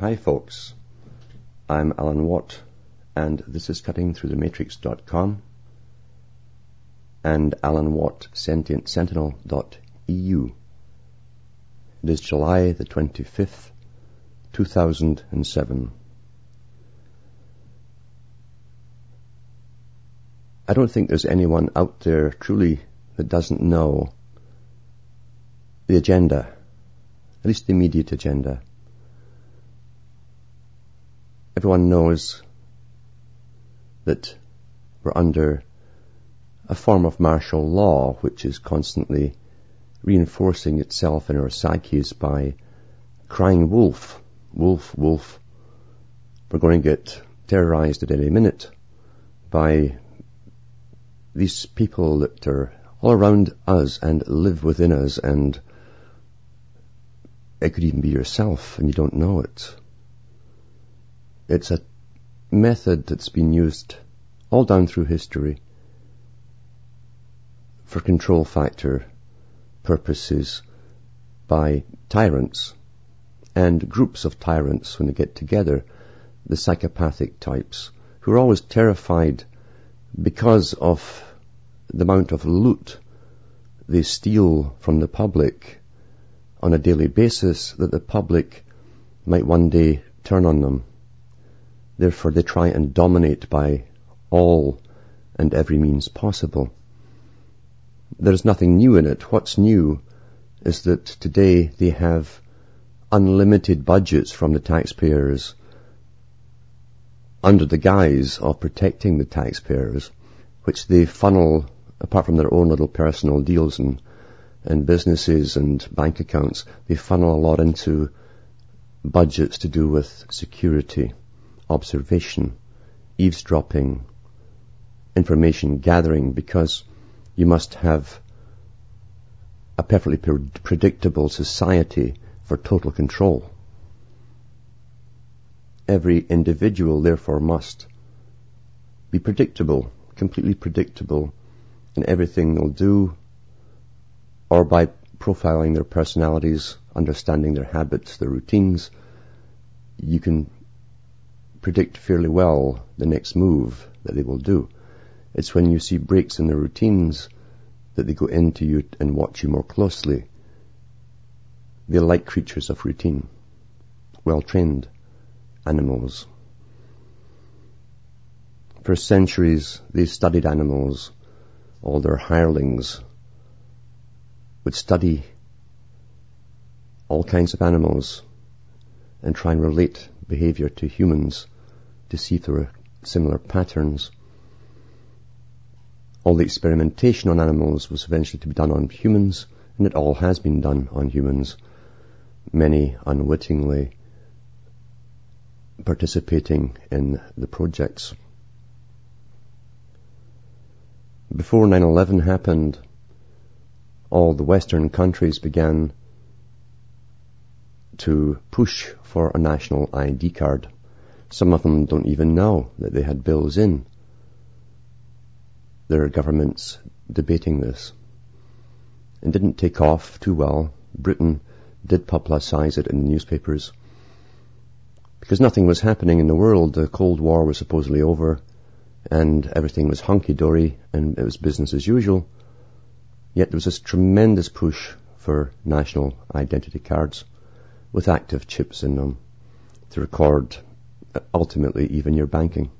Hi folks, I'm Alan Watt and this is cutting through the matrix.com and Alan Watt Sentinel.eu. It is July the 25th, 2007. I don't think there's anyone out there truly that doesn't know the agenda, at least the immediate agenda. Everyone knows that we're under a form of martial law which is constantly reinforcing itself in our psyches by crying wolf, wolf, wolf. We're going to get terrorized at any minute by these people that are all around us and live within us and it could even be yourself and you don't know it. It's a method that's been used all down through history for control factor purposes by tyrants and groups of tyrants when they get together, the psychopathic types, who are always terrified because of the amount of loot they steal from the public on a daily basis that the public might one day turn on them. Therefore they try and dominate by all and every means possible. There's nothing new in it. What's new is that today they have unlimited budgets from the taxpayers under the guise of protecting the taxpayers, which they funnel, apart from their own little personal deals and, and businesses and bank accounts, they funnel a lot into budgets to do with security, observation, eavesdropping, information gathering, because you must have a perfectly predictable society for total control. Every individual therefore must be predictable, completely predictable in everything they'll do or by profiling their personalities, understanding their habits, their routines, you can predict fairly well the next move that they will do. It's when you see breaks in their routines that they go into you and watch you more closely. They're like creatures of routine, well trained animals. For centuries, they studied animals. All their hirelings would study all kinds of animals and try and relate behavior to humans to see through similar patterns. All the experimentation on animals was eventually to be done on humans, and it all has been done on humans, many unwittingly participating in the projects. Before 9-11 happened, all the Western countries began to push for a national ID card. Some of them don't even know that they had bills in. There are governments debating this. It didn't take off too well. Britain did publicize it in the newspapers. Because nothing was happening in the world. The Cold War was supposedly over and everything was hunky-dory and it was business as usual. Yet there was this tremendous push for national identity cards with active chips in them to record ultimately even your banking.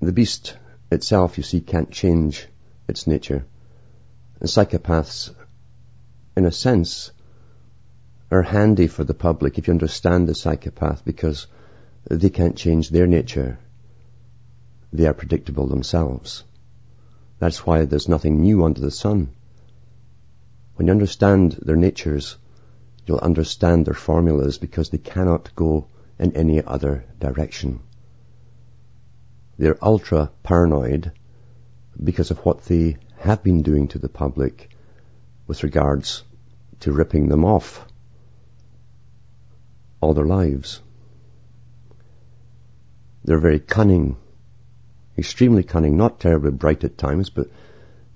The beast itself, you see, can't change its nature. And psychopaths, in a sense, are handy for the public if you understand the psychopath because they can't change their nature. They are predictable themselves. That's why there's nothing new under the sun. When you understand their natures, you'll understand their formulas because they cannot go in any other direction. They're ultra paranoid because of what they have been doing to the public with regards to ripping them off all their lives. They're very cunning, extremely cunning, not terribly bright at times, but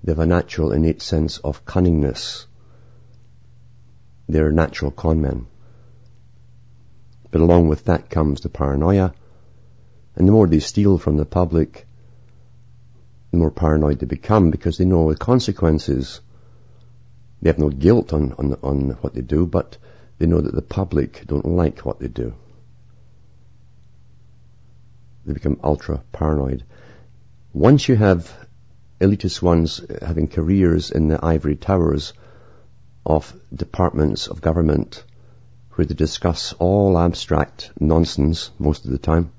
they have a natural innate sense of cunningness they're natural con men. But along with that comes the paranoia. And the more they steal from the public, the more paranoid they become because they know the consequences. They have no guilt on, on, on what they do, but they know that the public don't like what they do. They become ultra paranoid. Once you have elitist ones having careers in the ivory towers of departments of government where they discuss all abstract nonsense most of the time,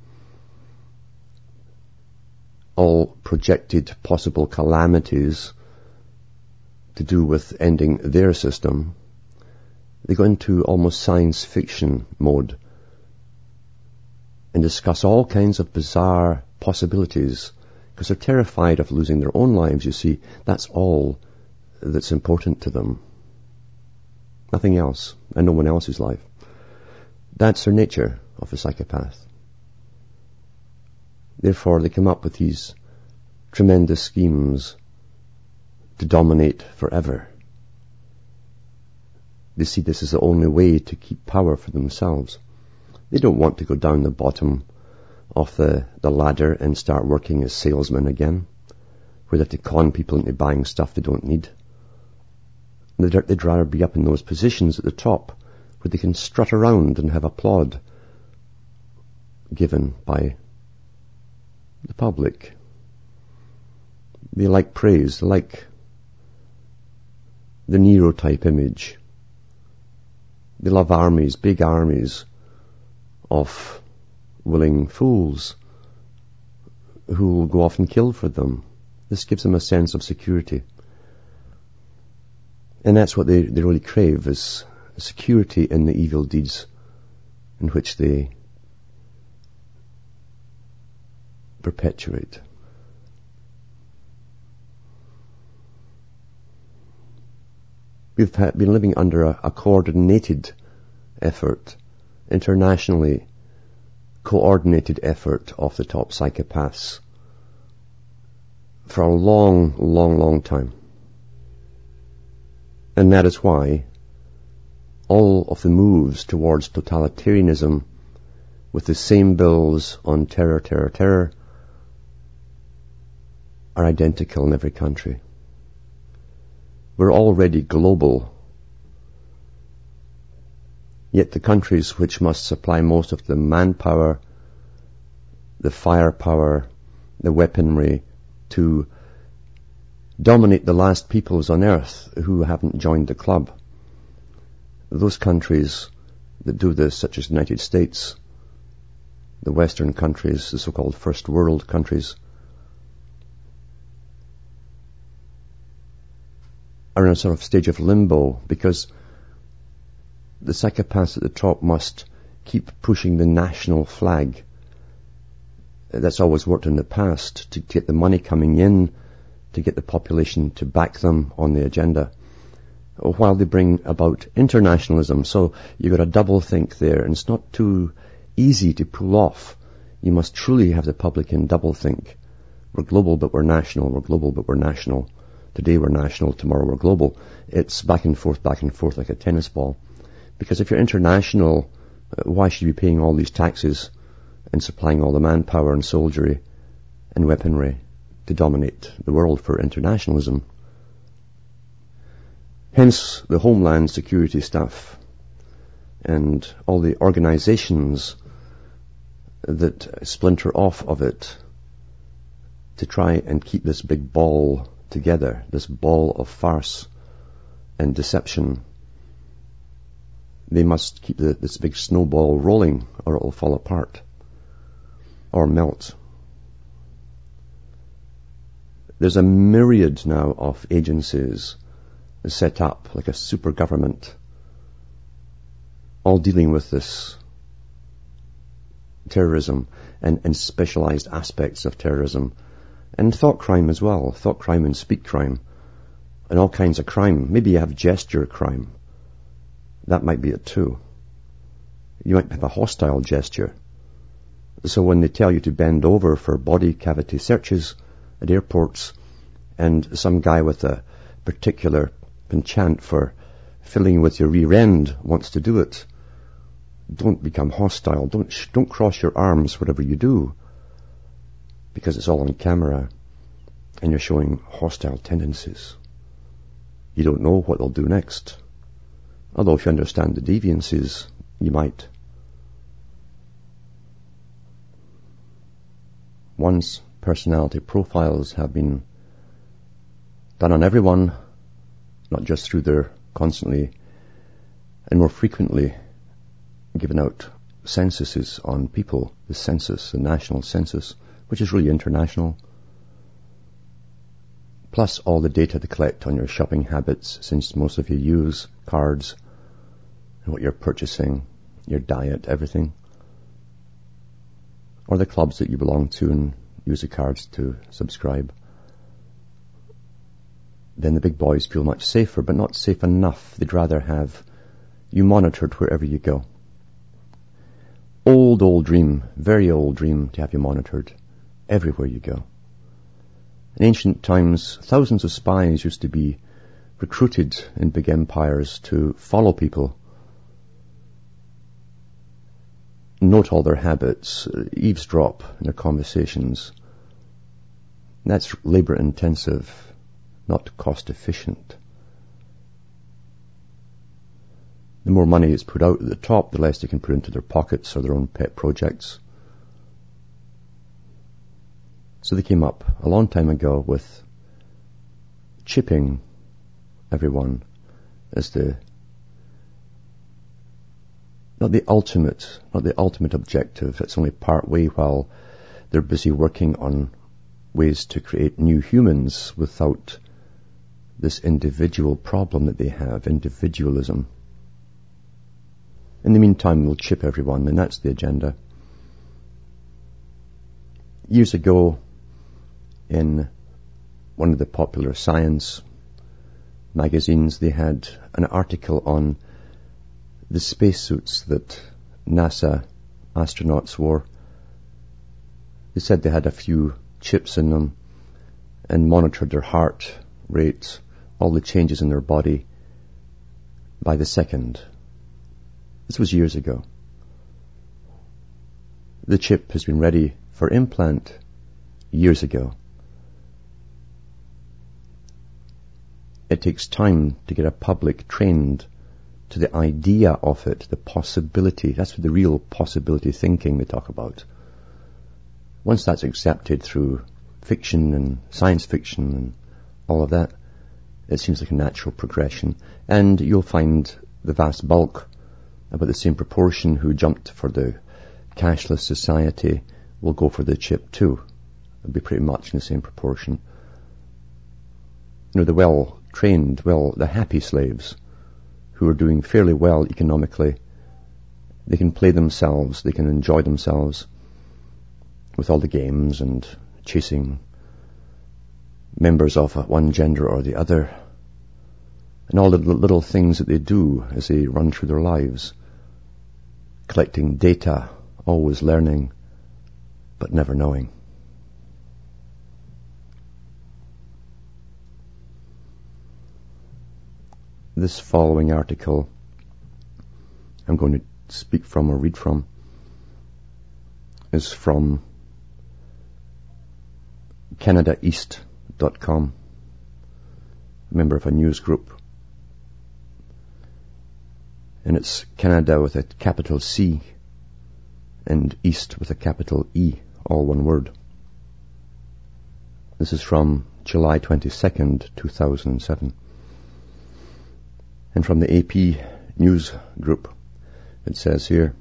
all projected possible calamities to do with ending their system, they go into almost science fiction mode and discuss all kinds of bizarre possibilities because they're terrified of losing their own lives. You see, that's all that's important to them. Nothing else, and no one else's life. That's their nature of a psychopath. Therefore, they come up with these tremendous schemes to dominate forever. They see this as the only way to keep power for themselves. They don't want to go down the bottom of the, the ladder and start working as salesmen again, where they have to con people into buying stuff they don't need. They'd, they'd rather be up in those positions at the top, where they can strut around and have applaud given by the public. They like praise, they like the Nero type image. They love armies, big armies of willing fools who will go off and kill for them. This gives them a sense of security. And that's what they, they really crave is security in the evil deeds in which they perpetuate. We've been living under a, a coordinated effort internationally coordinated effort of the top psychopaths for a long, long, long time. And that is why all of the moves towards totalitarianism with the same bills on terror, terror, terror are identical in every country. We're already global Yet the countries which must supply most of the manpower, the firepower, the weaponry to dominate the last peoples on earth who haven't joined the club. Those countries that do this, such as the United States, the Western countries, the so-called first world countries, are in a sort of stage of limbo because the psychopaths at the top must keep pushing the national flag. That's always worked in the past to get the money coming in, to get the population to back them on the agenda, while they bring about internationalism. So you've got a double think there, and it's not too easy to pull off. You must truly have the public in double think. We're global, but we're national. We're global, but we're national. Today we're national, tomorrow we're global. It's back and forth, back and forth like a tennis ball. Because if you're international, uh, why should you be paying all these taxes and supplying all the manpower and soldiery and weaponry to dominate the world for internationalism? Hence the Homeland Security staff and all the organizations that splinter off of it to try and keep this big ball together, this ball of farce and deception they must keep the, this big snowball rolling or it will fall apart or melt. There's a myriad now of agencies set up like a super government all dealing with this terrorism and, and specialized aspects of terrorism and thought crime as well, thought crime and speak crime and all kinds of crime. Maybe you have gesture crime that might be it too. You might have a hostile gesture. So when they tell you to bend over for body cavity searches at airports and some guy with a particular penchant for filling with your rear end wants to do it, don't become hostile. Don't, don't cross your arms, whatever you do. Because it's all on camera and you're showing hostile tendencies. You don't know what they'll do next. Although if you understand the deviances, you might. Once personality profiles have been done on everyone, not just through their constantly and more frequently given out censuses on people, the census, the national census, which is really international, plus all the data to collect on your shopping habits, since most of you use cards and what you're purchasing, your diet, everything, or the clubs that you belong to and use the cards to subscribe. Then the big boys feel much safer, but not safe enough. They'd rather have you monitored wherever you go. Old, old dream, very old dream to have you monitored everywhere you go. In ancient times, thousands of spies used to be recruited in big empires to follow people, note all their habits, eavesdrop in their conversations. That's labor intensive, not cost efficient. The more money is put out at the top, the less they can put into their pockets or their own pet projects. So they came up a long time ago with chipping everyone as the not the ultimate, not the ultimate objective. It's only part way while they're busy working on ways to create new humans without this individual problem that they have, individualism. In the meantime, we'll chip everyone, and that's the agenda. Years ago, in one of the popular science magazines, they had an article on the spacesuits that NASA astronauts wore. They said they had a few chips in them and monitored their heart rate, all the changes in their body by the second. This was years ago. The chip has been ready for implant years ago. It takes time to get a public trained to the idea of it, the possibility. That's the real possibility thinking they talk about. Once that's accepted through fiction and science fiction and all of that, it seems like a natural progression. And you'll find the vast bulk, about the same proportion who jumped for the cashless society will go for the chip too. It'll be pretty much in the same proportion. You know, the well trained, well, the happy slaves who are doing fairly well economically, they can play themselves, they can enjoy themselves with all the games and chasing members of one gender or the other, and all the little things that they do as they run through their lives, collecting data, always learning, but never knowing. this following article I'm going to speak from or read from is from A member of a news group. And it's Canada with a capital C and East with a capital E, all one word. This is from July 22nd, 2007 and from the AP News Group. It says here,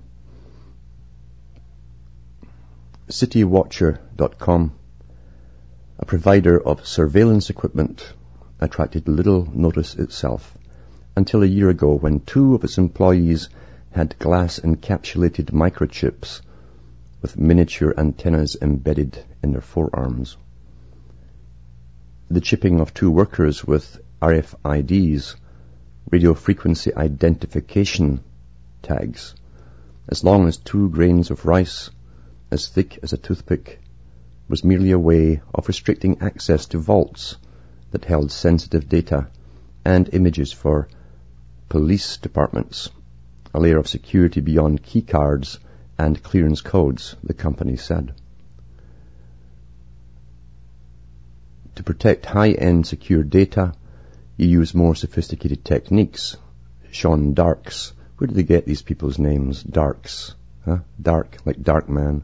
CityWatcher.com, a provider of surveillance equipment, attracted little notice itself until a year ago when two of its employees had glass encapsulated microchips with miniature antennas embedded in their forearms. The chipping of two workers with RFIDs radio frequency identification tags as long as two grains of rice as thick as a toothpick was merely a way of restricting access to vaults that held sensitive data and images for police departments a layer of security beyond keycards and clearance codes, the company said. To protect high-end secure data, you use more sophisticated techniques. Sean Darks. Where did they get these people's names? Darks. Huh? Dark, like dark man.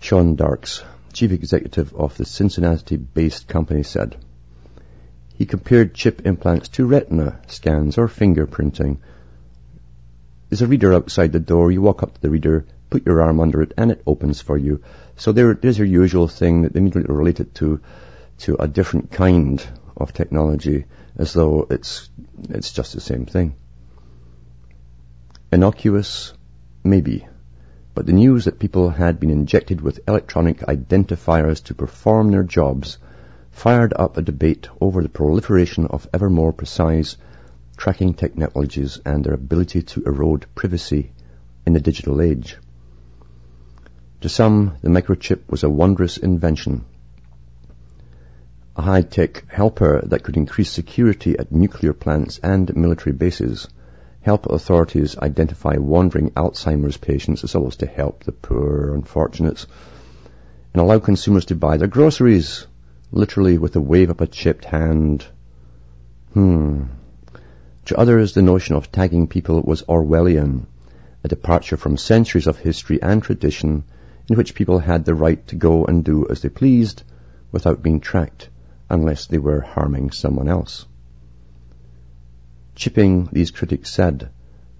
Sean Darks, chief executive of the Cincinnati-based company said, he compared chip implants to retina scans or fingerprinting. There's a reader outside the door. You walk up to the reader, put your arm under it, and it opens for you. So there, there's your usual thing that immediately relate it to, to a different kind of technology as though it's, it's just the same thing. Innocuous? Maybe. But the news that people had been injected with electronic identifiers to perform their jobs fired up a debate over the proliferation of ever more precise tracking technologies and their ability to erode privacy in the digital age. To some, the microchip was a wondrous invention, a high-tech helper that could increase security at nuclear plants and military bases, help authorities identify wandering Alzheimer's patients as well as to help the poor unfortunates, and allow consumers to buy their groceries literally with a wave of a chipped hand. Hmm. To others, the notion of tagging people was Orwellian, a departure from centuries of history and tradition in which people had the right to go and do as they pleased without being tracked unless they were harming someone else. Chipping, these critics said,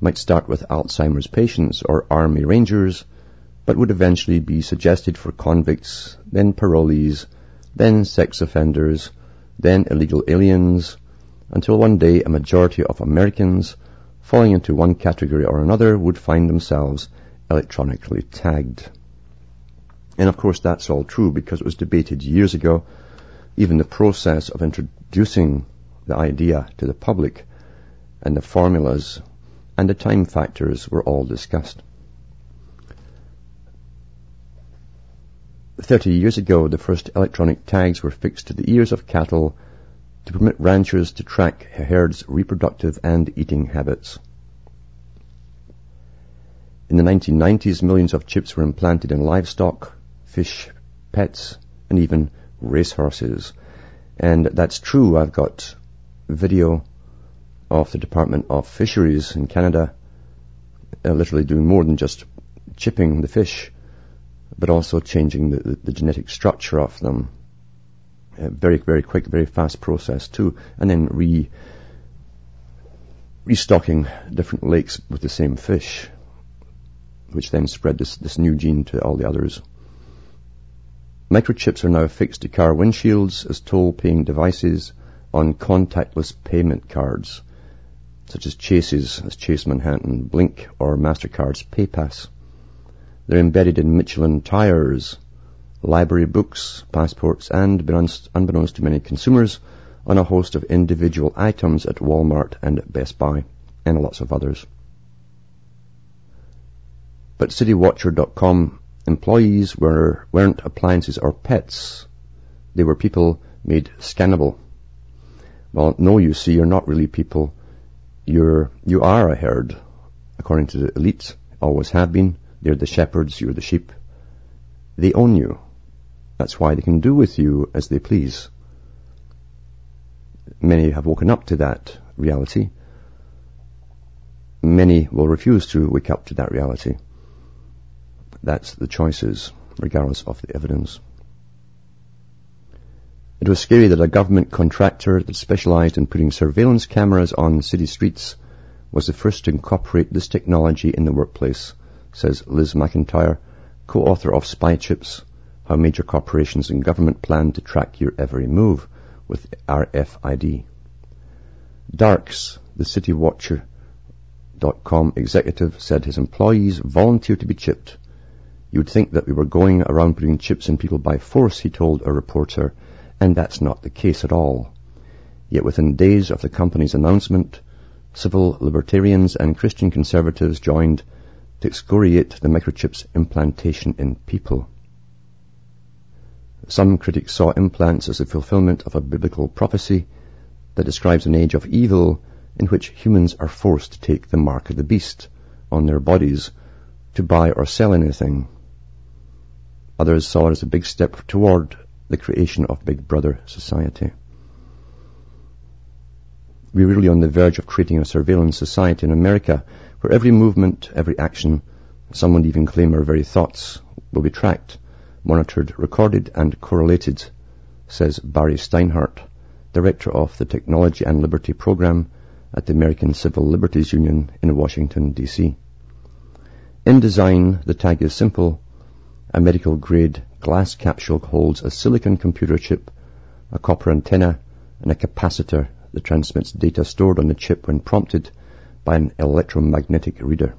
might start with Alzheimer's patients or army rangers, but would eventually be suggested for convicts, then parolees, then sex offenders, then illegal aliens, until one day a majority of Americans falling into one category or another would find themselves electronically tagged. And of course that's all true because it was debated years ago. Even the process of introducing the idea to the public and the formulas and the time factors were all discussed. 30 years ago, the first electronic tags were fixed to the ears of cattle to permit ranchers to track herds' reproductive and eating habits. In the 1990s, millions of chips were implanted in livestock, fish, pets, and even racehorses. And that's true. I've got video of the Department of Fisheries in Canada uh, literally doing more than just chipping the fish but also changing the, the genetic structure of them. Uh, very, very quick, very fast process too. And then re, restocking different lakes with the same fish, which then spread this, this new gene to all the others. Microchips are now fixed to car windshields as toll-paying devices on contactless payment cards, such as Chase's, as Chase Manhattan, Blink, or MasterCard's PayPass. They're embedded in Michelin tires, library books, passports, and unbeknownst to many consumers, on a host of individual items at Walmart and Best Buy, and lots of others. But CityWatcher.com employees were, weren't appliances or pets. They were people made scannable. Well, no, you see, you're not really people. You're, you are a herd, according to the elites, always have been, they're the shepherds, you're the sheep. They own you. That's why they can do with you as they please. Many have woken up to that reality. Many will refuse to wake up to that reality. That's the choices, regardless of the evidence. It was scary that a government contractor that specialized in putting surveillance cameras on city streets was the first to incorporate this technology in the workplace says Liz McIntyre, co-author of Spy Chips, How Major Corporations and Government Plan to Track Your Every Move with RFID. Darks, the CityWatcher.com executive, said his employees volunteered to be chipped. You would think that we were going around putting chips in people by force, he told a reporter, and that's not the case at all. Yet within days of the company's announcement, civil libertarians and Christian conservatives joined to excoriate the microchip's implantation in people. Some critics saw implants as a fulfillment of a biblical prophecy that describes an age of evil in which humans are forced to take the mark of the beast on their bodies to buy or sell anything. Others saw it as a big step toward the creation of Big Brother society. We're really on the verge of creating a surveillance society in America where every movement, every action, some would even claim our very thoughts, will be tracked, monitored, recorded and correlated, says Barry Steinhardt, Director of the Technology and Liberty Program at the American Civil Liberties Union in Washington, D.C. In design, the tag is simple. A medical grade glass capsule holds a silicon computer chip, a copper antenna, and a capacitor that transmits data stored on the chip when prompted by an electromagnetic reader.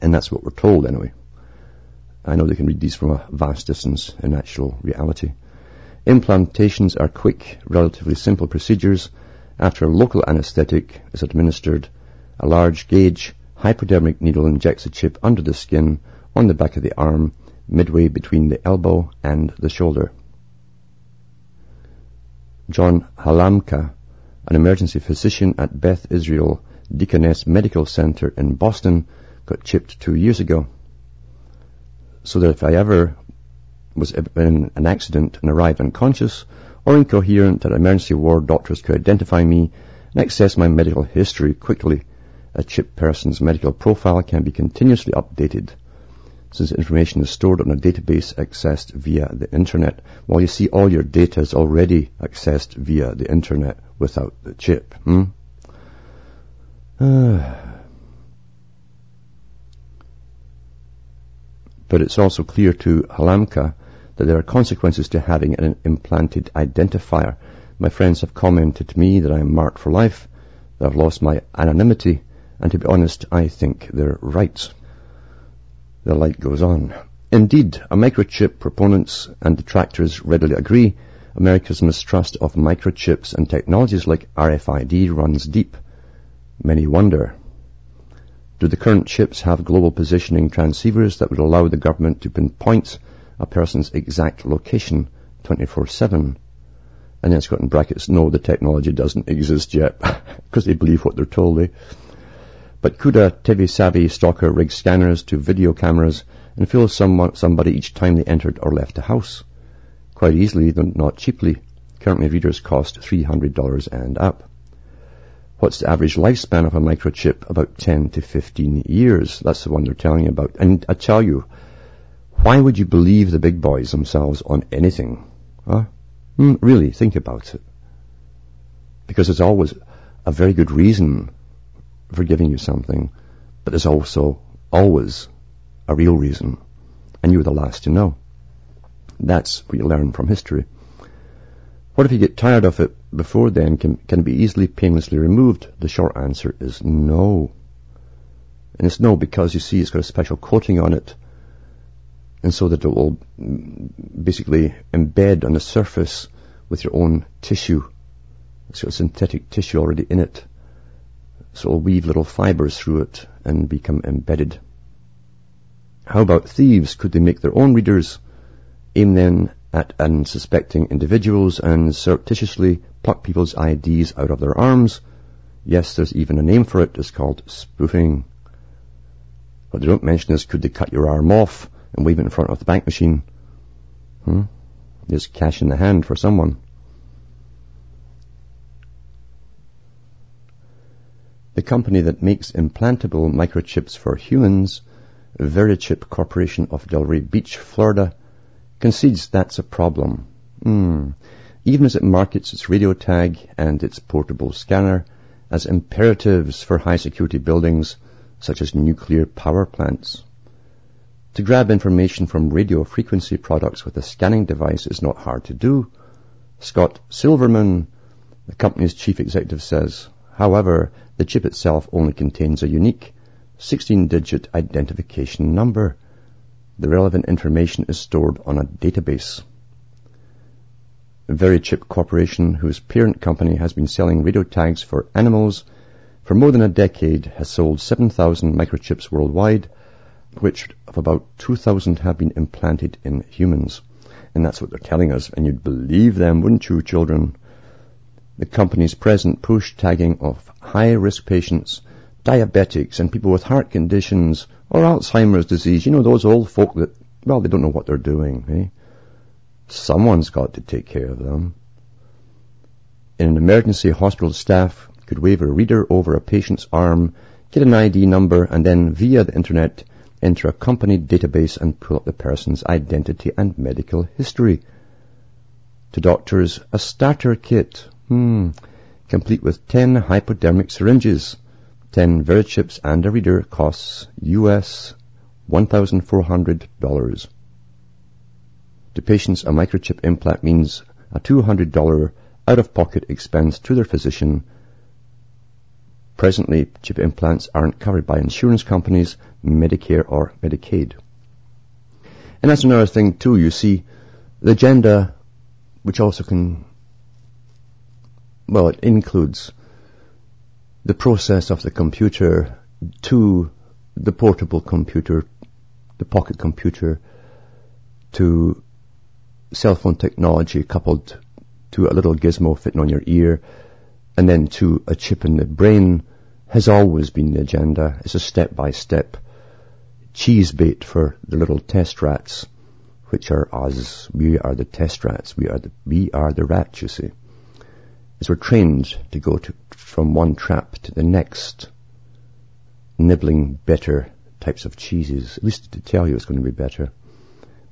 And that's what we're told anyway. I know they can read these from a vast distance in actual reality. Implantations are quick, relatively simple procedures. After a local anesthetic is administered, a large gauge hypodermic needle injects a chip under the skin on the back of the arm, midway between the elbow and the shoulder. John Halamka, an emergency physician at Beth Israel Deaconess Medical Center in Boston, got chipped two years ago. So that if I ever was in an accident and arrived unconscious or incoherent at emergency ward, doctors could identify me and access my medical history quickly. A chipped person's medical profile can be continuously updated since information is stored on a database accessed via the internet. While you see all your data is already accessed via the internet without the chip. Hmm? but it's also clear to Halamka that there are consequences to having an implanted identifier. My friends have commented to me that I am marked for life, that I've lost my anonymity, and to be honest, I think they're right. The light goes on. Indeed, a microchip proponents and detractors readily agree America's mistrust of microchips and technologies like RFID runs deep. Many wonder, do the current chips have global positioning transceivers that would allow the government to pinpoint a person's exact location 24-7? And then it's got in brackets, no, the technology doesn't exist yet, because they believe what they're told. Eh? But could a TV-savvy stalker rig scanners to video cameras and fool someone, somebody each time they entered or left a house? Quite easily, though not cheaply. Currently readers cost $300 and up. What's the average lifespan of a microchip? About 10 to 15 years. That's the one they're telling you about. And I tell you, why would you believe the big boys themselves on anything? Huh? Mm, really, think about it. Because there's always a very good reason for giving you something, but there's also always a real reason. And you're the last to know. That's what you learn from history. What if you get tired of it before then? Can, can it be easily, painlessly removed? The short answer is no. And it's no because you see it's got a special coating on it and so that it will basically embed on the surface with your own tissue. It's got synthetic tissue already in it. So weave little fibers through it and become embedded. How about thieves? Could they make their own readers? Aim then at unsuspecting individuals and surreptitiously pluck people's IDs out of their arms. Yes, there's even a name for it. It's called spoofing. What they don't mention is could they cut your arm off and wave it in front of the bank machine? Hmm? There's cash in the hand for someone. The company that makes implantable microchips for humans, Verichip Corporation of Delray Beach, Florida, concedes that's a problem. Mm. Even as it markets its radio tag and its portable scanner as imperatives for high security buildings such as nuclear power plants. To grab information from radio frequency products with a scanning device is not hard to do. Scott Silverman, the company's chief executive says, however, the chip itself only contains a unique 16-digit identification number the relevant information is stored on a database. Verichip Corporation, whose parent company has been selling radio tags for animals for more than a decade, has sold 7,000 microchips worldwide, which of about 2,000 have been implanted in humans. And that's what they're telling us, and you'd believe them, wouldn't you, children? The company's present push tagging of high-risk patients, diabetics, and people with heart conditions or Alzheimer's disease. You know, those old folk that, well, they don't know what they're doing, eh? Someone's got to take care of them. In an emergency, hospital staff could wave a reader over a patient's arm, get an ID number, and then via the internet enter a company database and pull up the person's identity and medical history. To doctors, a starter kit, hmm, complete with 10 hypodermic syringes, 10 Verichips and a reader costs US $1,400. To patients, a microchip implant means a $200 out-of-pocket expense to their physician. Presently, chip implants aren't covered by insurance companies, Medicare or Medicaid. And that's another thing too, you see, the agenda, which also can, well, it includes the process of the computer to the portable computer, the pocket computer, to cell phone technology coupled to a little gizmo fitting on your ear and then to a chip in the brain has always been the agenda. It's a step-by-step cheese bait for the little test rats, which are us. We are the test rats. We are the, we are the rats, you see. As we're trained to go to, from one trap to the next, nibbling better types of cheeses, at least to tell you it's going to be better.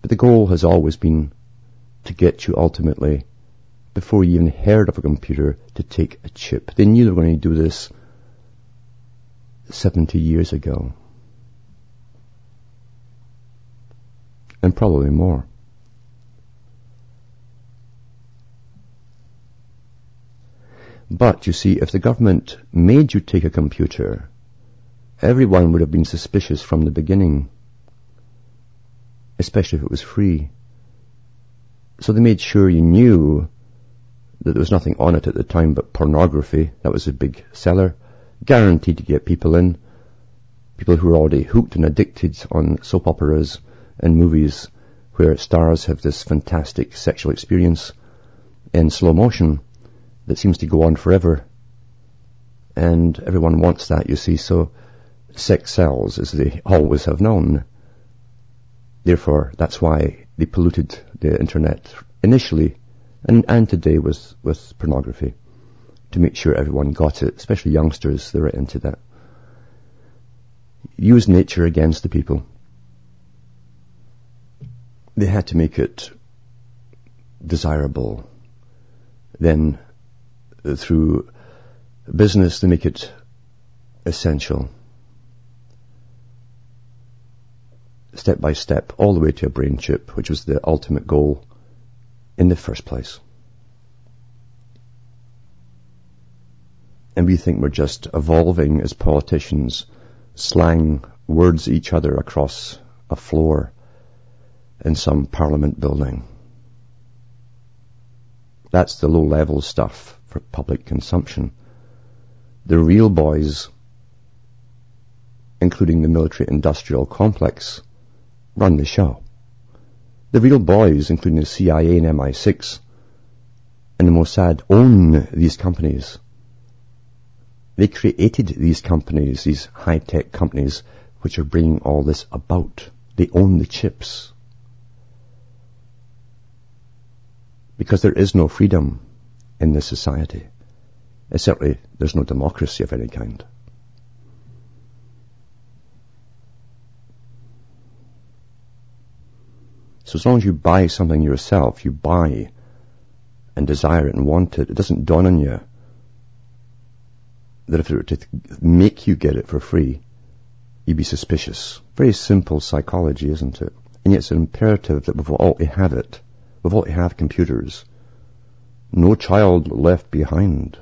But the goal has always been to get you ultimately, before you even heard of a computer, to take a chip. They knew they were going to do this 70 years ago. And probably more. But you see, if the government made you take a computer, everyone would have been suspicious from the beginning, especially if it was free. So they made sure you knew that there was nothing on it at the time but pornography. That was a big seller. Guaranteed to get people in. People who are already hooked and addicted on soap operas and movies where stars have this fantastic sexual experience in slow motion that seems to go on forever. And everyone wants that, you see, so sex sells, as they always have known. Therefore, that's why they polluted the internet initially and, and today with, with pornography to make sure everyone got it, especially youngsters, they were into that. Use nature against the people. They had to make it desirable. Then through business, they make it essential. step by step all the way to a brain chip, which was the ultimate goal in the first place. And we think we're just evolving as politicians, slang words each other across a floor in some parliament building. That's the low level stuff for public consumption. The real boys, including the military industrial complex, run the show. The real boys, including the CIA and MI6 and the Mossad, own these companies. They created these companies, these high-tech companies, which are bringing all this about. They own the chips. Because there is no freedom in this society. And certainly, there's no democracy of any kind. So as long as you buy something yourself, you buy and desire it and want it, it doesn't dawn on you that if it were to make you get it for free, you'd be suspicious. Very simple psychology, isn't it? And yet it's an imperative that we've all to have it. We've all to have computers. No child left behind.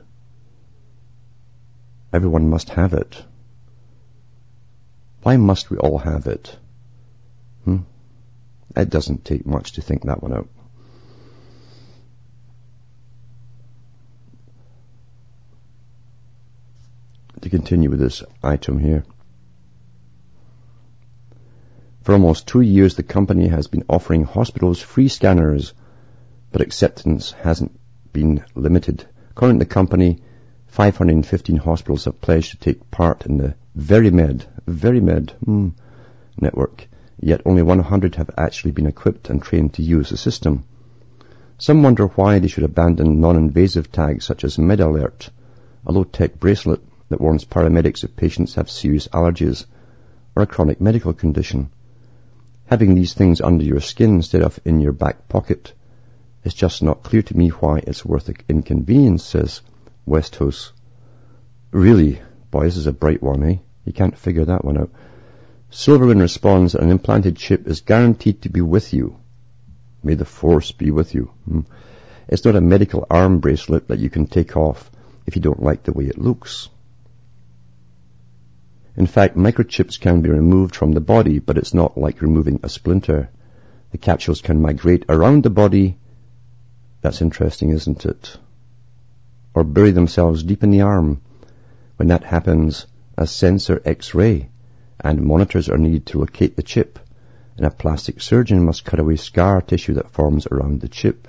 Everyone must have it. Why must we all have it? Hmm? It doesn't take much to think that one out. To continue with this item here. For almost two years, the company has been offering hospitals free scanners, but acceptance hasn't been limited to the company, 515 hospitals have pledged to take part in the VeriMed, VeriMed hmm, network, yet only 100 have actually been equipped and trained to use the system. Some wonder why they should abandon non-invasive tags such as MedAlert, a low-tech bracelet that warns paramedics if patients have serious allergies or a chronic medical condition. Having these things under your skin instead of in your back pocket is just not clear to me why it's worth the inconvenience, says Westhouse. Really, boy, this is a bright one, eh? You can't figure that one out. Silverman responds an implanted chip is guaranteed to be with you. May the force be with you. Hmm. It's not a medical arm bracelet that you can take off if you don't like the way it looks. In fact, microchips can be removed from the body, but it's not like removing a splinter. The capsules can migrate around the body. That's interesting, isn't it? Or bury themselves deep in the arm. When that happens, a sensor X-ray and monitors are needed to locate the chip, and a plastic surgeon must cut away scar tissue that forms around the chip.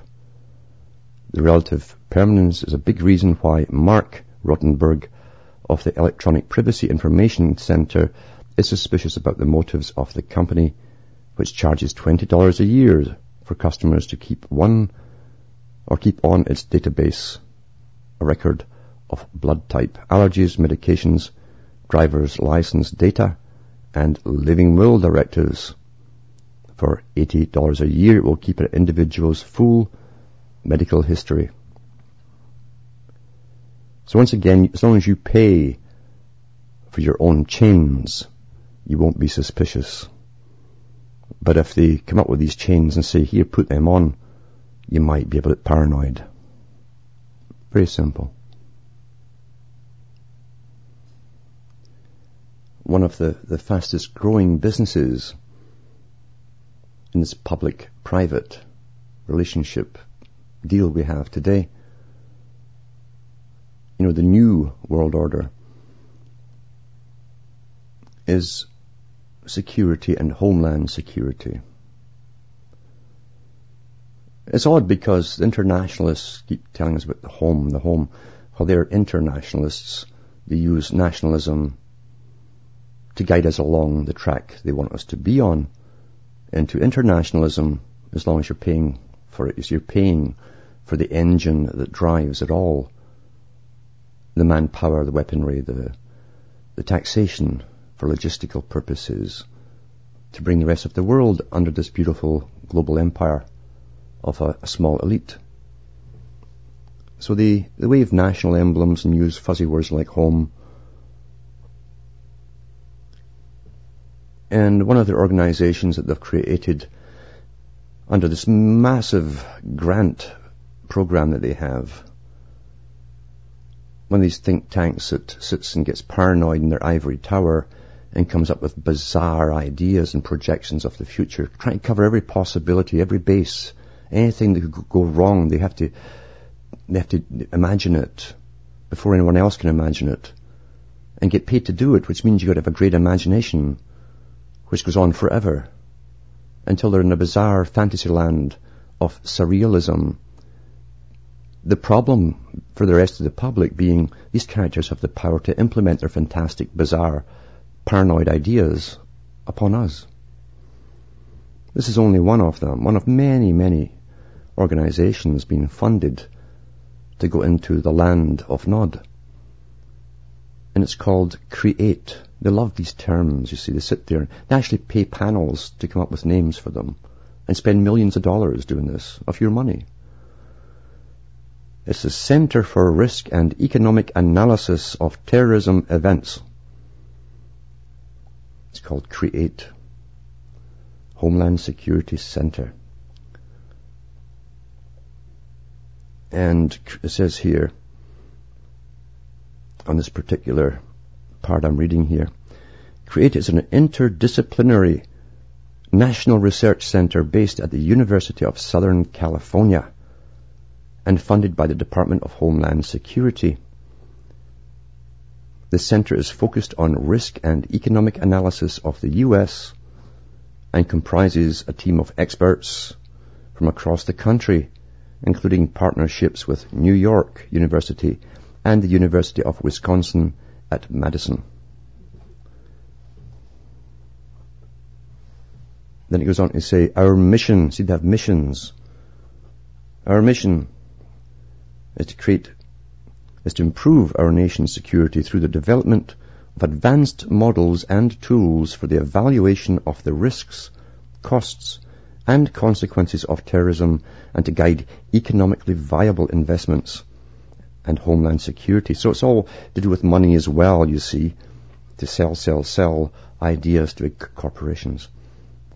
The relative permanence is a big reason why Marc Rotenberg of the Electronic Privacy Information Center is suspicious about the motives of the company, which charges $20 a year for customers to keep one or keep on its database a record of blood type, allergies, medications, driver's license data, and living will directives. For $80 a year, it will keep an individual's full medical history. So once again, as long as you pay for your own chains, you won't be suspicious. But if they come up with these chains and say, here, put them on, you might be a bit paranoid. Very simple. One of the, the fastest growing businesses in this public-private relationship deal we have today you know, the new world order is security and homeland security. It's odd because internationalists keep telling us about the home, the home. While they're internationalists, they use nationalism to guide us along the track they want us to be on. into internationalism, as long as you're paying for it, is you're paying for the engine that drives it all the manpower, the weaponry, the, the taxation for logistical purposes to bring the rest of the world under this beautiful global empire of a, a small elite. So they, they wave national emblems and use fuzzy words like home. And one of the organizations that they've created under this massive grant program that they have one of these think tanks that sits and gets paranoid in their ivory tower and comes up with bizarre ideas and projections of the future, trying to cover every possibility, every base, anything that could go wrong. They have to, they have to imagine it before anyone else can imagine it and get paid to do it, which means you've got to have a great imagination, which goes on forever until they're in a bizarre fantasy land of surrealism the problem for the rest of the public being these characters have the power to implement their fantastic, bizarre, paranoid ideas upon us. This is only one of them, one of many, many organizations being funded to go into the land of Nod. And it's called Create. They love these terms, you see. They sit there. And they actually pay panels to come up with names for them and spend millions of dollars doing this of your money. It's the Center for Risk and Economic Analysis of Terrorism Events. It's called CREATE, Homeland Security Center. And it says here, on this particular part I'm reading here, CREATE is an interdisciplinary national research center based at the University of Southern California and funded by the Department of Homeland Security. The center is focused on risk and economic analysis of the U.S. and comprises a team of experts from across the country including partnerships with New York University and the University of Wisconsin at Madison. Then it goes on to say, our mission, see they have missions. Our mission is to create, is to improve our nation's security through the development of advanced models and tools for the evaluation of the risks, costs, and consequences of terrorism and to guide economically viable investments and homeland security. So it's all to do with money as well, you see, to sell, sell, sell ideas to big corporations,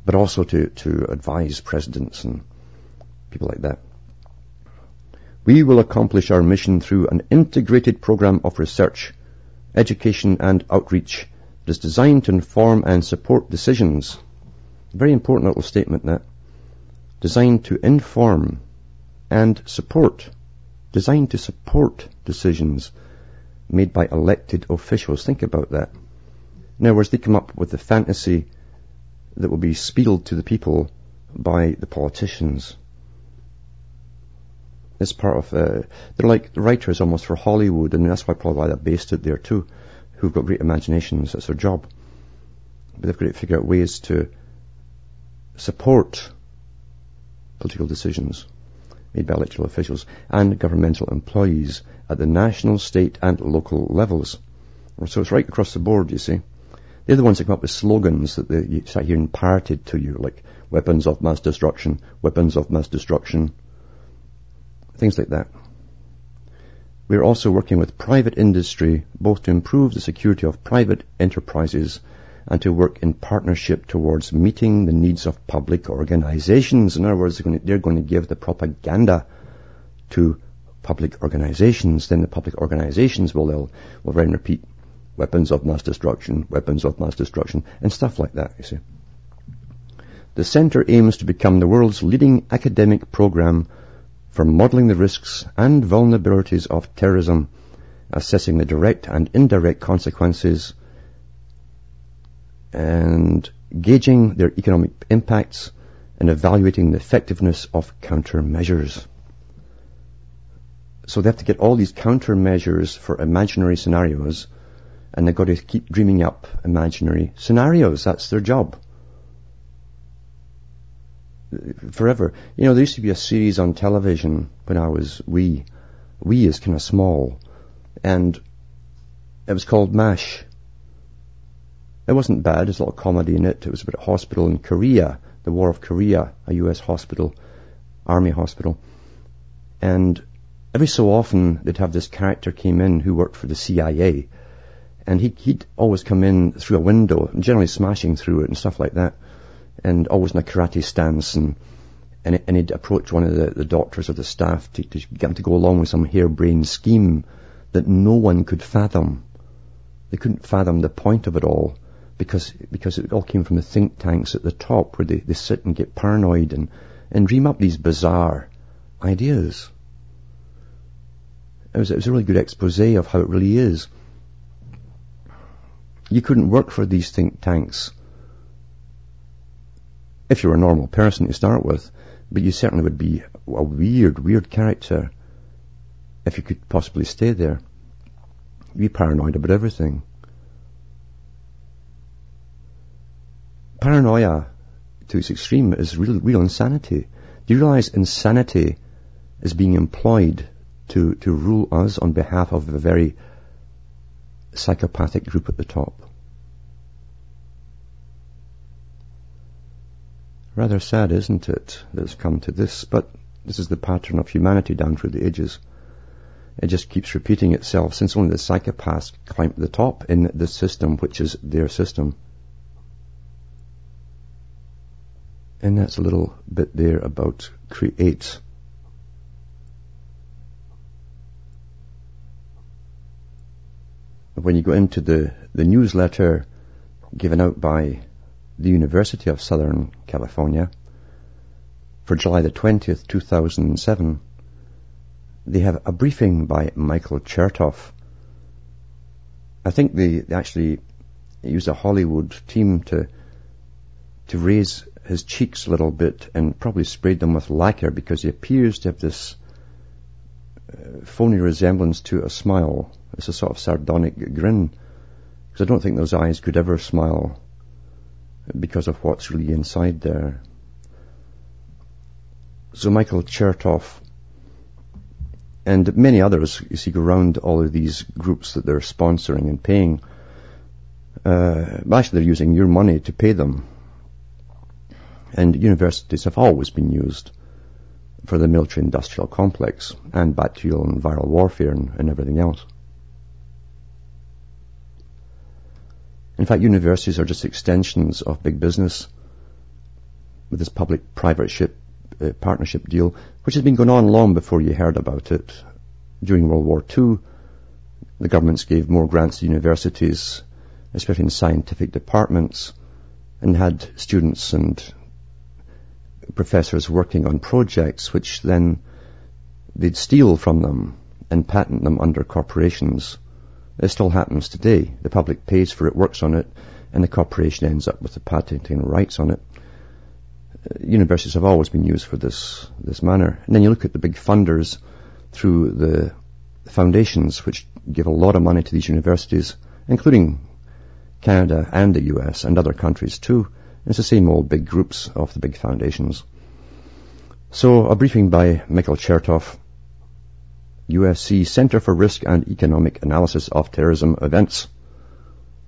but also to, to advise presidents and people like that. We will accomplish our mission through an integrated program of research, education and outreach that is designed to inform and support decisions. Very important little statement that. Designed to inform and support designed to support decisions made by elected officials. Think about that. In other words, they come up with the fantasy that will be spieled to the people by the politicians. It's part of, uh, they're like writers almost for Hollywood, and that's why probably why they based it there too, who've got great imaginations. That's their job. But they've got to figure out ways to support political decisions made by electoral officials and governmental employees at the national, state and local levels. So it's right across the board, you see. They're the ones that come up with slogans that they, start hearing parroted to you, like weapons of mass destruction, weapons of mass destruction, things like that. We're also working with private industry both to improve the security of private enterprises and to work in partnership towards meeting the needs of public organizations. In other words, they're going to, they're going to give the propaganda to public organizations. Then the public organizations will, will, then repeat weapons of mass destruction, weapons of mass destruction, and stuff like that, you see. The center aims to become the world's leading academic program for modeling the risks and vulnerabilities of terrorism, assessing the direct and indirect consequences and gauging their economic impacts and evaluating the effectiveness of countermeasures. So they have to get all these countermeasures for imaginary scenarios and they've got to keep dreaming up imaginary scenarios. That's their job. Forever. You know, there used to be a series on television when I was wee. Wee is kind of small. And it was called MASH. It wasn't bad. There's a lot of comedy in it. It was about a hospital in Korea, the War of Korea, a U.S. hospital, army hospital. And every so often they'd have this character came in who worked for the CIA. And he, he'd always come in through a window, generally smashing through it and stuff like that. And always in a karate stance and, and, and he'd approach one of the, the doctors or the staff to, to get him to go along with some harebrained scheme that no one could fathom. They couldn't fathom the point of it all because because it all came from the think tanks at the top where they, they sit and get paranoid and, and dream up these bizarre ideas. It was, it was a really good expose of how it really is. You couldn't work for these think tanks if you were a normal person to start with, but you certainly would be a weird, weird character if you could possibly stay there. You'd be paranoid about everything. Paranoia to its extreme is real, real insanity. Do you realize insanity is being employed to, to rule us on behalf of a very psychopathic group at the top? Rather sad, isn't it, that it's come to this, but this is the pattern of humanity down through the ages. It just keeps repeating itself since only the psychopaths climb to the top in the system which is their system. And that's a little bit there about create. When you go into the, the newsletter given out by the University of Southern California for July the 20th, 2007, they have a briefing by Michael Chertoff. I think they, they actually used a Hollywood team to to raise his cheeks a little bit and probably sprayed them with lacquer because he appears to have this uh, phony resemblance to a smile. It's a sort of sardonic grin. Because I don't think those eyes could ever smile because of what's really inside there. So Michael Chertoff and many others, you see, go around all of these groups that they're sponsoring and paying. Uh, actually, they're using your money to pay them. And universities have always been used for the military industrial complex and bacterial and viral warfare and, and everything else. In fact, universities are just extensions of big business with this public-private uh, partnership deal, which has been going on long before you heard about it. During World War II, the governments gave more grants to universities, especially in scientific departments, and had students and professors working on projects which then they'd steal from them and patent them under corporations. It still happens today. The public pays for it, works on it, and the corporation ends up with the patenting rights on it. Uh, universities have always been used for this, this manner. And then you look at the big funders through the foundations which give a lot of money to these universities, including Canada and the US and other countries too. It's the same old big groups of the big foundations. So a briefing by Michael Chertoff, USC Center for Risk and Economic Analysis of Terrorism Events.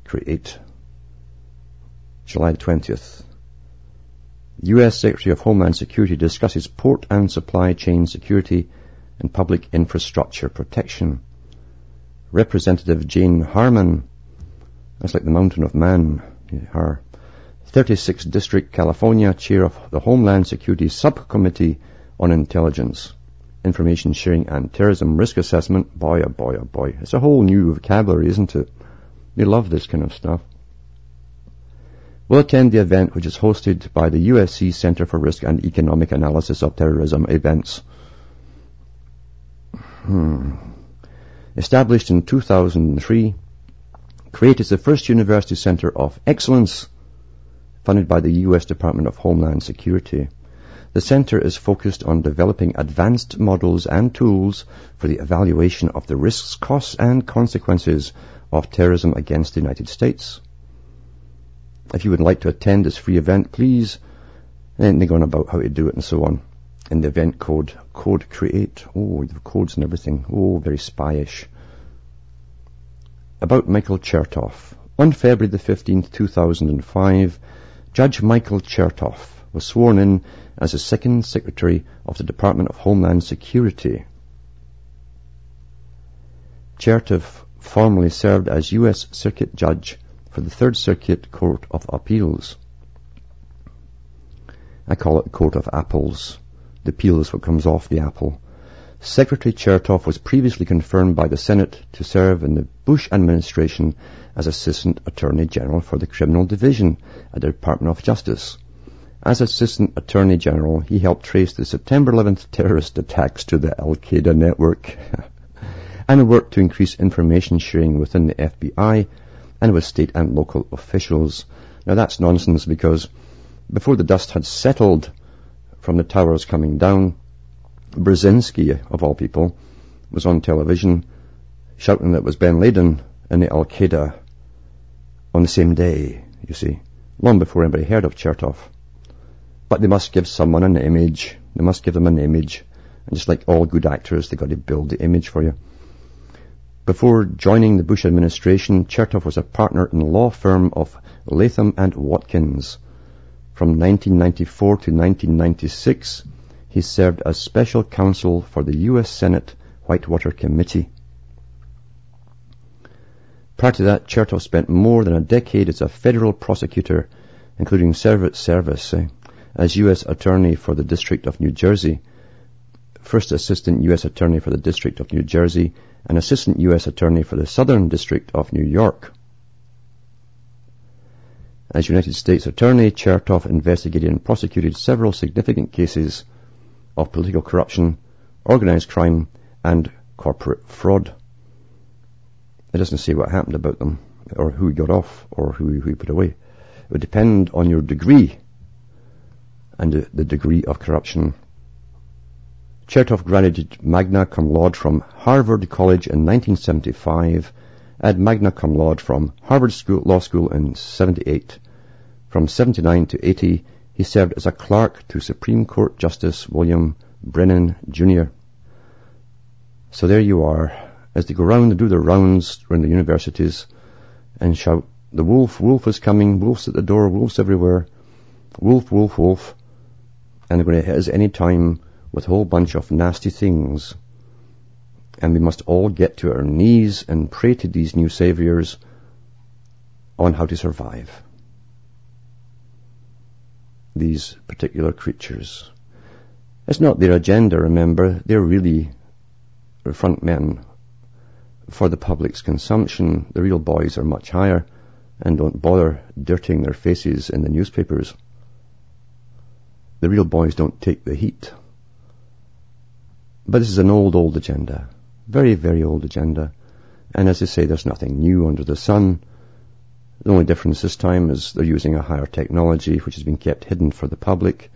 Create. July 20th. U.S. Secretary of Homeland Security discusses port and supply chain security and public infrastructure protection. Representative Jane Harman, that's like the mountain of man, her, 36th District, California, Chair of the Homeland Security Subcommittee on Intelligence, Information Sharing and Terrorism Risk Assessment. Boy, oh boy, oh boy. It's a whole new vocabulary, isn't it? They love this kind of stuff. We'll attend the event which is hosted by the USC Center for Risk and Economic Analysis of Terrorism Events. Hmm. Established in 2003, created the first university center of excellence funded by the U.S. Department of Homeland Security. The center is focused on developing advanced models and tools for the evaluation of the risks, costs, and consequences of terrorism against the United States. If you would like to attend this free event, please, and they go on about how to do it and so on. In the event code, code create. Oh, the codes and everything. Oh, very spyish. About Michael Chertoff. On February the 15th, 2005, Judge Michael Chertoff was sworn in as the second Secretary of the Department of Homeland Security. Chertoff formerly served as U.S. Circuit Judge for the Third Circuit Court of Appeals. I call it Court of Apples. The peel is what comes off the apple. Secretary Chertoff was previously confirmed by the Senate to serve in the Bush administration as Assistant Attorney General for the Criminal Division at the Department of Justice. As Assistant Attorney General, he helped trace the September 11th terrorist attacks to the Al-Qaeda network and worked to increase information sharing within the FBI and with state and local officials. Now that's nonsense because before the dust had settled from the towers coming down, Brzezinski, of all people, was on television shouting that it was bin Laden and the Al-Qaeda on the same day, you see, long before anybody heard of Chertoff. But they must give someone an image. They must give them an image. And just like all good actors, they've got to build the image for you. Before joining the Bush administration, Chertoff was a partner in the law firm of Latham and Watkins. From 1994 to 1996, he served as special counsel for the U.S. Senate Whitewater Committee. Prior to that, Chertoff spent more than a decade as a federal prosecutor, including service, eh, as U.S. Attorney for the District of New Jersey, First Assistant U.S. Attorney for the District of New Jersey, and Assistant U.S. Attorney for the Southern District of New York. As United States Attorney, Chertoff investigated and prosecuted several significant cases of political corruption, organized crime, and corporate fraud. It doesn't say what happened about them, or who got off, or who, who put away. It would depend on your degree and the, the degree of corruption. Chertoff graduated magna cum laude from Harvard College in 1975 and magna cum laude from Harvard School, Law School in 78. From 79 to 80, he served as a clerk to Supreme Court Justice William Brennan Jr. So there you are, as they go round and do their rounds around the universities and shout, the wolf, wolf is coming, wolf's at the door, wolf's everywhere, wolf, wolf, wolf, and they're going to hit us any time with a whole bunch of nasty things. And we must all get to our knees and pray to these new saviors on how to survive these particular creatures. It's not their agenda, remember. They're really front men for the public's consumption. The real boys are much higher and don't bother dirtying their faces in the newspapers. The real boys don't take the heat. But this is an old, old agenda. Very, very old agenda. And as I say, there's nothing new under the sun. The only difference this time is they're using a higher technology which has been kept hidden for the public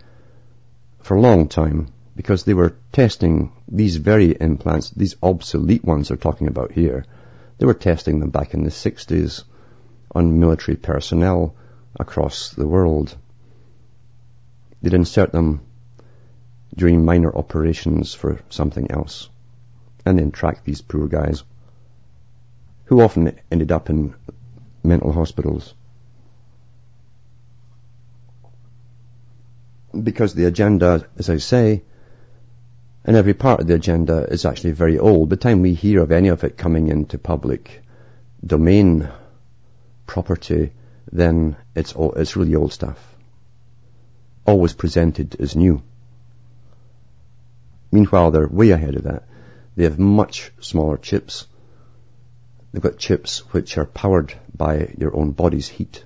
for a long time because they were testing these very implants, these obsolete ones they're talking about here. They were testing them back in the 60s on military personnel across the world. They'd insert them during minor operations for something else and then track these poor guys who often ended up in mental hospitals. Because the agenda, as I say, and every part of the agenda is actually very old. By the time we hear of any of it coming into public domain property, then it's, all, it's really old stuff. Always presented as new. Meanwhile, they're way ahead of that. They have much smaller chips They've got chips which are powered by your own body's heat.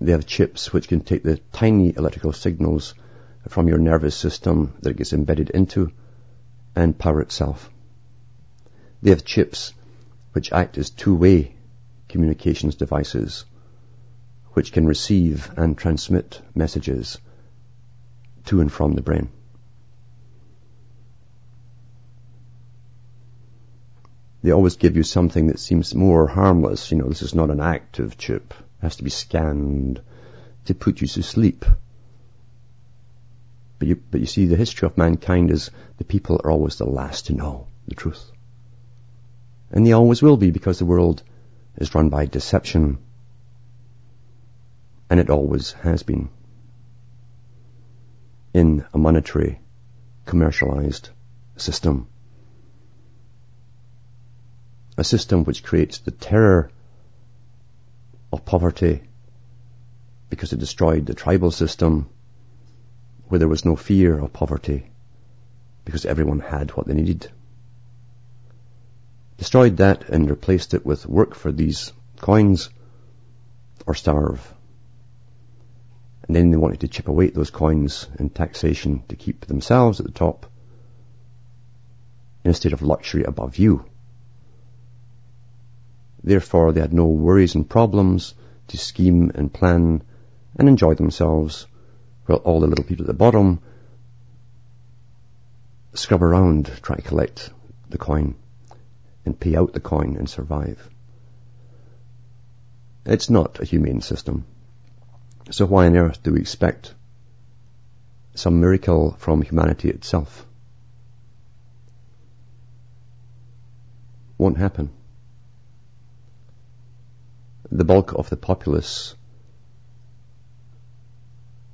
They have chips which can take the tiny electrical signals from your nervous system that it gets embedded into and power itself. They have chips which act as two-way communications devices which can receive and transmit messages to and from the brain. They always give you something that seems more harmless. You know, this is not an active chip. It has to be scanned to put you to sleep. But you, but you see, the history of mankind is the people are always the last to know the truth. And they always will be because the world is run by deception. And it always has been. In a monetary, commercialized system a system which creates the terror of poverty because it destroyed the tribal system where there was no fear of poverty because everyone had what they needed. Destroyed that and replaced it with work for these coins or starve. And then they wanted to chip away at those coins in taxation to keep themselves at the top in a state of luxury above you. Therefore, they had no worries and problems to scheme and plan and enjoy themselves, while all the little people at the bottom scrub around try to collect the coin and pay out the coin and survive. It's not a humane system. So why on earth do we expect some miracle from humanity itself? Won't happen the bulk of the populace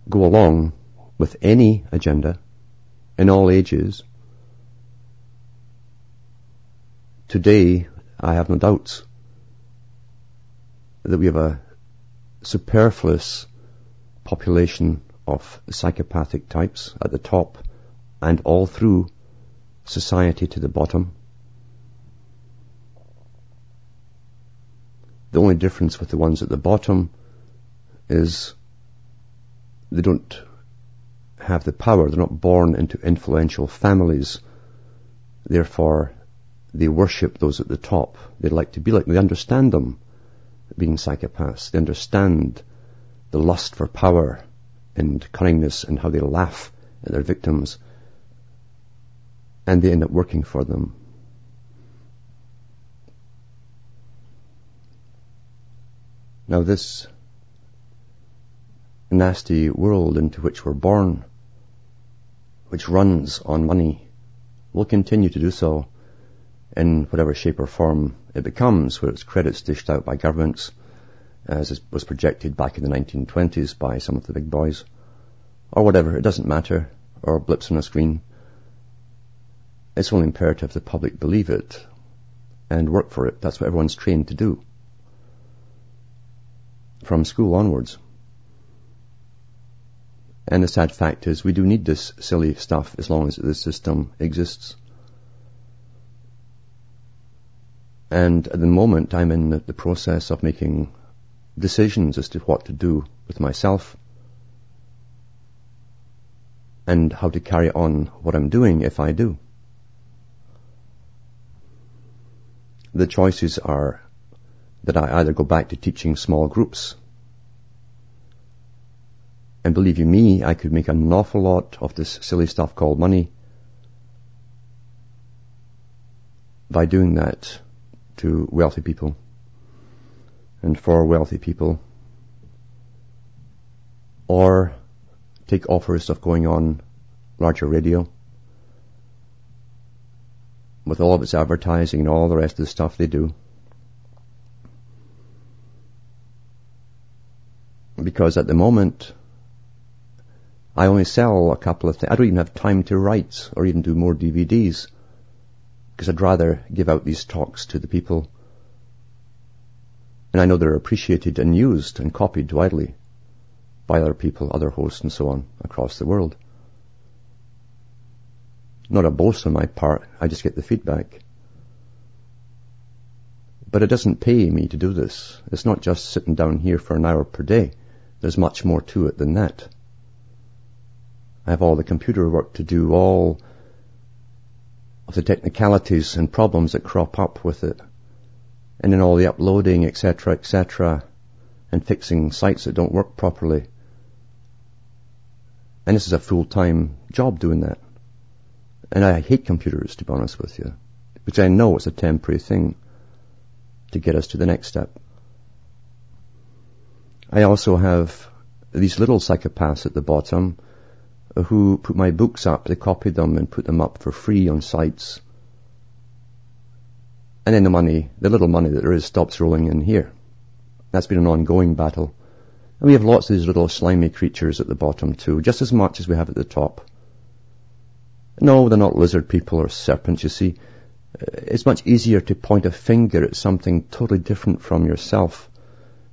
go along with any agenda in all ages. Today, I have no doubts that we have a superfluous population of psychopathic types at the top and all through society to the bottom. The only difference with the ones at the bottom is they don't have the power. They're not born into influential families. Therefore, they worship those at the top. They like to be like, they understand them being psychopaths. They understand the lust for power and cunningness and how they laugh at their victims and they end up working for them. Now this nasty world into which we're born, which runs on money, will continue to do so in whatever shape or form it becomes, where its credits dished out by governments, as was projected back in the 1920s by some of the big boys, or whatever, it doesn't matter, or blips on a screen. It's only imperative the public believe it and work for it. That's what everyone's trained to do. From school onwards. And the sad fact is we do need this silly stuff as long as this system exists. And at the moment I'm in the process of making decisions as to what to do with myself and how to carry on what I'm doing if I do. The choices are that I either go back to teaching small groups and believe you me, I could make an awful lot of this silly stuff called money by doing that to wealthy people and for wealthy people or take offers of going on larger radio with all of its advertising and all the rest of the stuff they do. Because at the moment, I only sell a couple of things. I don't even have time to write or even do more DVDs because I'd rather give out these talks to the people. And I know they're appreciated and used and copied widely by other people, other hosts and so on across the world. Not a boast on my part, I just get the feedback. But it doesn't pay me to do this. It's not just sitting down here for an hour per day. There's much more to it than that. I have all the computer work to do, all of the technicalities and problems that crop up with it. And then all the uploading, etc., etc., and fixing sites that don't work properly. And this is a full-time job doing that. And I hate computers, to be honest with you, because I know it's a temporary thing to get us to the next step. I also have these little psychopaths at the bottom who put my books up, they copied them and put them up for free on sites. And then the money, the little money that there is stops rolling in here. That's been an ongoing battle. And we have lots of these little slimy creatures at the bottom too, just as much as we have at the top. No, they're not lizard people or serpents, you see. It's much easier to point a finger at something totally different from yourself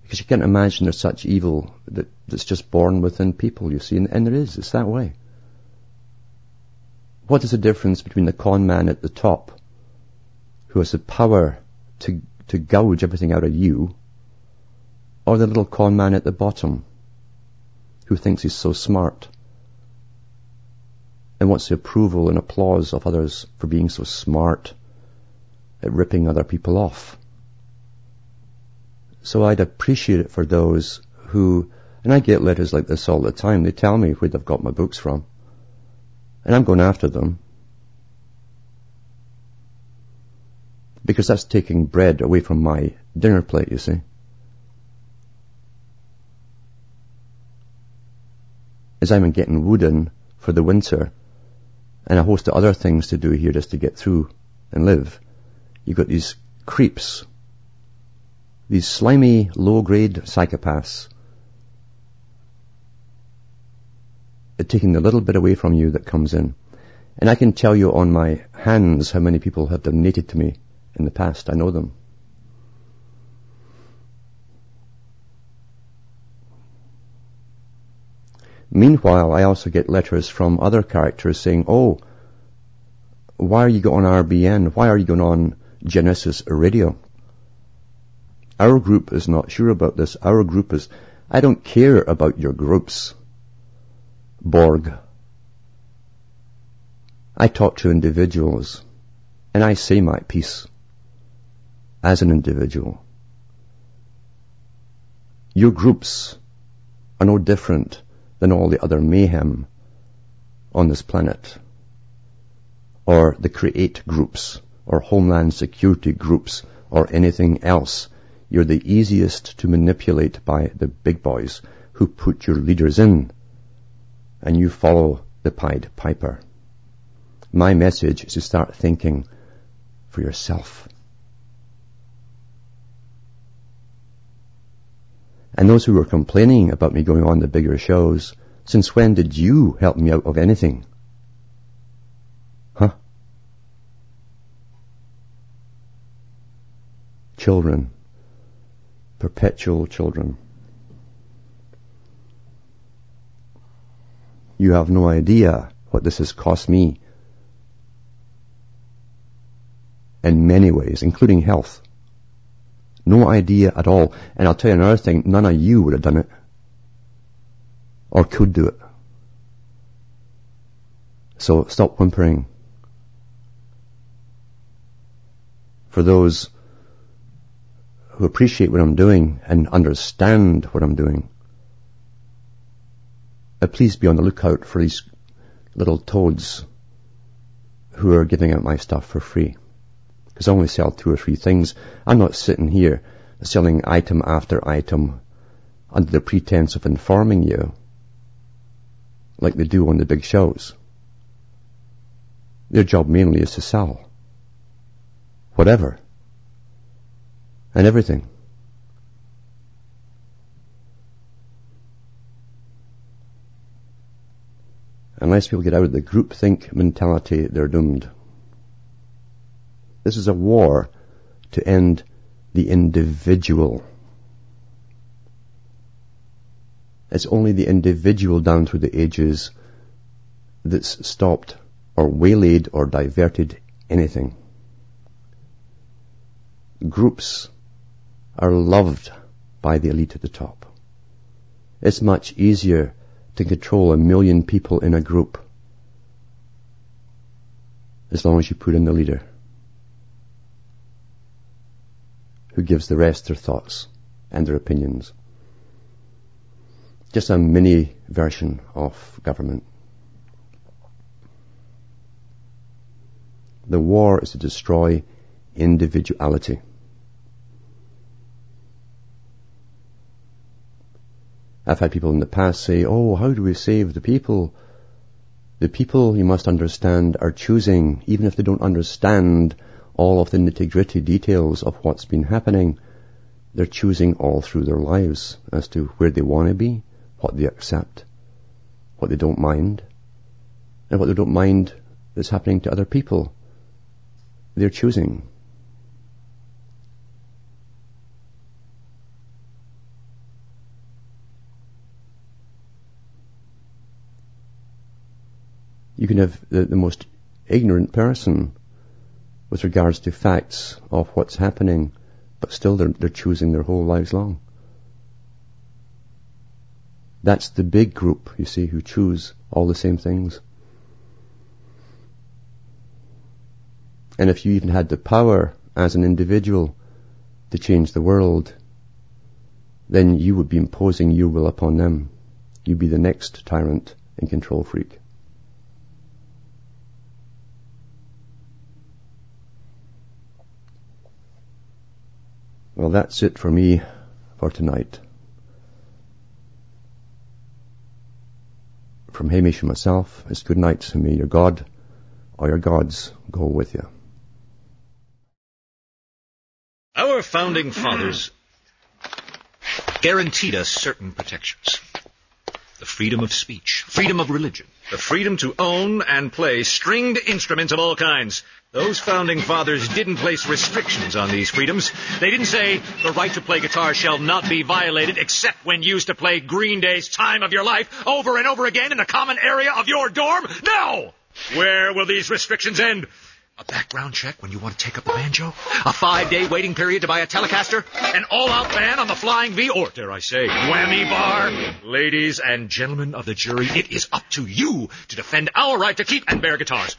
because you can't imagine there's such evil that, that's just born within people, you see, and, and there is, it's that way. What is the difference between the con man at the top, who has the power to, to gouge everything out of you, or the little con man at the bottom, who thinks he's so smart, and wants the approval and applause of others for being so smart at ripping other people off? So I'd appreciate it for those who, and I get letters like this all the time. They tell me where they've got my books from. And I'm going after them. Because that's taking bread away from my dinner plate, you see. As I'm getting wooden for the winter and a host of other things to do here just to get through and live, you've got these creeps these slimy, low-grade psychopaths are taking the little bit away from you that comes in. And I can tell you on my hands how many people have donated to me in the past. I know them. Meanwhile, I also get letters from other characters saying, oh, why are you going on RBN? Why are you going on Genesis Radio? Our group is not sure about this. Our group is, I don't care about your groups. Borg. I talk to individuals and I say my piece as an individual. Your groups are no different than all the other mayhem on this planet. Or the create groups, or homeland security groups, or anything else. You're the easiest to manipulate by the big boys who put your leaders in. And you follow the Pied Piper. My message is to start thinking for yourself. And those who were complaining about me going on the bigger shows, since when did you help me out of anything? Huh? Children. Perpetual children. You have no idea what this has cost me. In many ways, including health. No idea at all. And I'll tell you another thing, none of you would have done it. Or could do it. So stop whimpering. For those who appreciate what I'm doing and understand what I'm doing, uh, please be on the lookout for these little toads who are giving out my stuff for free because I only sell two or three things. I'm not sitting here selling item after item under the pretense of informing you like they do on the big shows. Their job mainly is to sell. Whatever. And everything. Unless people get out of the groupthink mentality, they're doomed. This is a war to end the individual. It's only the individual down through the ages that's stopped or waylaid or diverted anything. Groups are loved by the elite at the top. It's much easier to control a million people in a group as long as you put in the leader. who gives the rest their thoughts and their opinions. Just a mini version of government. The war is to destroy individuality. I've had people in the past say, oh, how do we save the people? The people, you must understand, are choosing, even if they don't understand all of the nitty gritty details of what's been happening. They're choosing all through their lives as to where they want to be, what they accept, what they don't mind, and what they don't mind that's happening to other people. They're choosing. You can have the, the most ignorant person with regards to facts of what's happening, but still they're, they're choosing their whole lives long. That's the big group, you see, who choose all the same things. And if you even had the power as an individual to change the world, then you would be imposing your will upon them. You'd be the next tyrant and control freak. Well, that's it for me for tonight. From Hamish and myself, it's good night to me. Your God or your gods go with you. Our founding fathers guaranteed us certain protections. The freedom of speech, freedom of religion, the freedom to own and play stringed instruments of all kinds, those founding fathers didn't place restrictions on these freedoms. They didn't say the right to play guitar shall not be violated except when used to play Green Day's Time of Your Life over and over again in the common area of your dorm. No! Where will these restrictions end? A background check when you want to take up the banjo? A five-day waiting period to buy a Telecaster? An all-out ban on the Flying V? Or, dare I say, whammy bar? Ladies and gentlemen of the jury, it is up to you to defend our right to keep and bear guitars.